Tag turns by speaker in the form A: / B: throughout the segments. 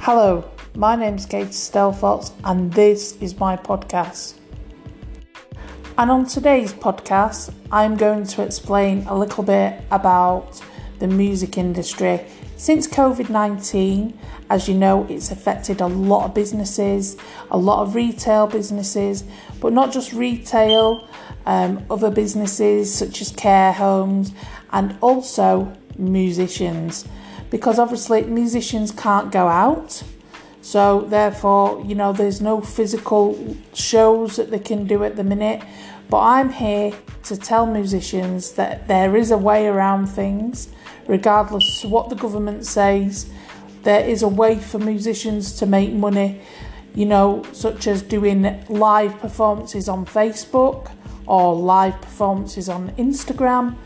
A: Hello, my name's Kate Stelfox, and this is my podcast. And on today's podcast, I'm going to explain a little bit about the music industry. Since COVID 19, as you know, it's affected a lot of businesses, a lot of retail businesses, but not just retail, um, other businesses such as care homes, and also musicians because obviously musicians can't go out. So therefore, you know, there's no physical shows that they can do at the minute. But I'm here to tell musicians that there is a way around things, regardless of what the government says. There is a way for musicians to make money, you know, such as doing live performances on Facebook or live performances on Instagram.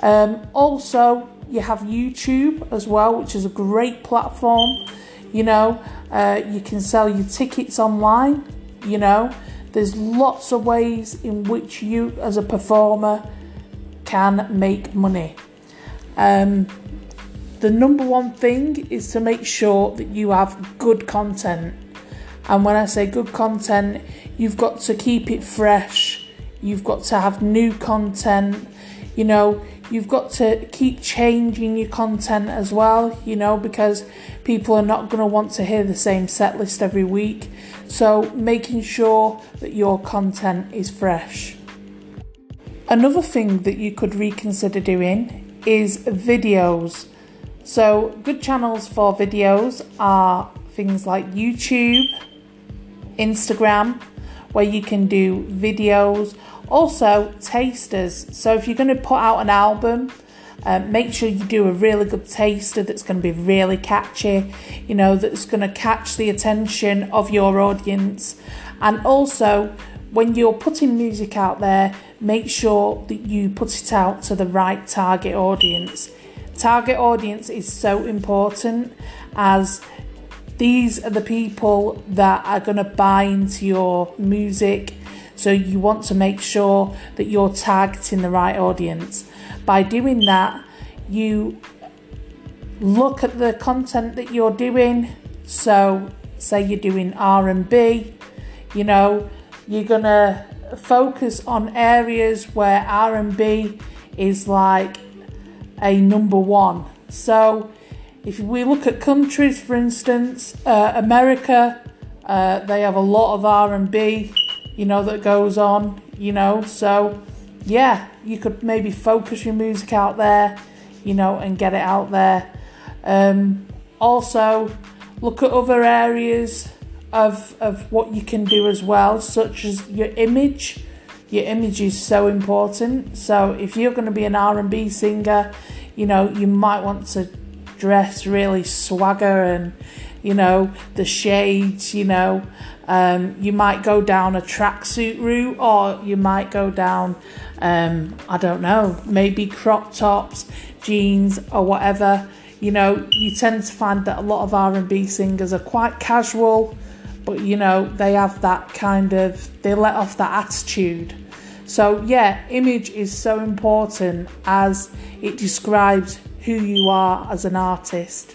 A: Um, also, you have YouTube as well, which is a great platform. You know, uh, you can sell your tickets online. You know, there's lots of ways in which you, as a performer, can make money. Um, the number one thing is to make sure that you have good content. And when I say good content, you've got to keep it fresh, you've got to have new content. You know, you've got to keep changing your content as well, you know, because people are not going to want to hear the same set list every week. So, making sure that your content is fresh. Another thing that you could reconsider doing is videos. So, good channels for videos are things like YouTube, Instagram, where you can do videos also, tasters. So, if you're going to put out an album, uh, make sure you do a really good taster that's going to be really catchy, you know, that's going to catch the attention of your audience. And also, when you're putting music out there, make sure that you put it out to the right target audience. Target audience is so important as these are the people that are going to buy into your music so you want to make sure that you're tagged in the right audience. By doing that, you look at the content that you're doing. So say you're doing R&B, you know, you're going to focus on areas where R&B is like a number 1. So if we look at countries for instance, uh, America, uh, they have a lot of R&B you know, that goes on, you know. So, yeah, you could maybe focus your music out there, you know, and get it out there. Um, also, look at other areas of, of what you can do as well, such as your image. Your image is so important. So, if you're going to be an R&B singer, you know, you might want to dress really swagger and you know, the shades, you know. Um, you might go down a tracksuit route or you might go down, um, I don't know, maybe crop tops, jeans or whatever. You know, you tend to find that a lot of R&B singers are quite casual, but you know, they have that kind of, they let off that attitude. So, yeah, image is so important as it describes who you are as an artist.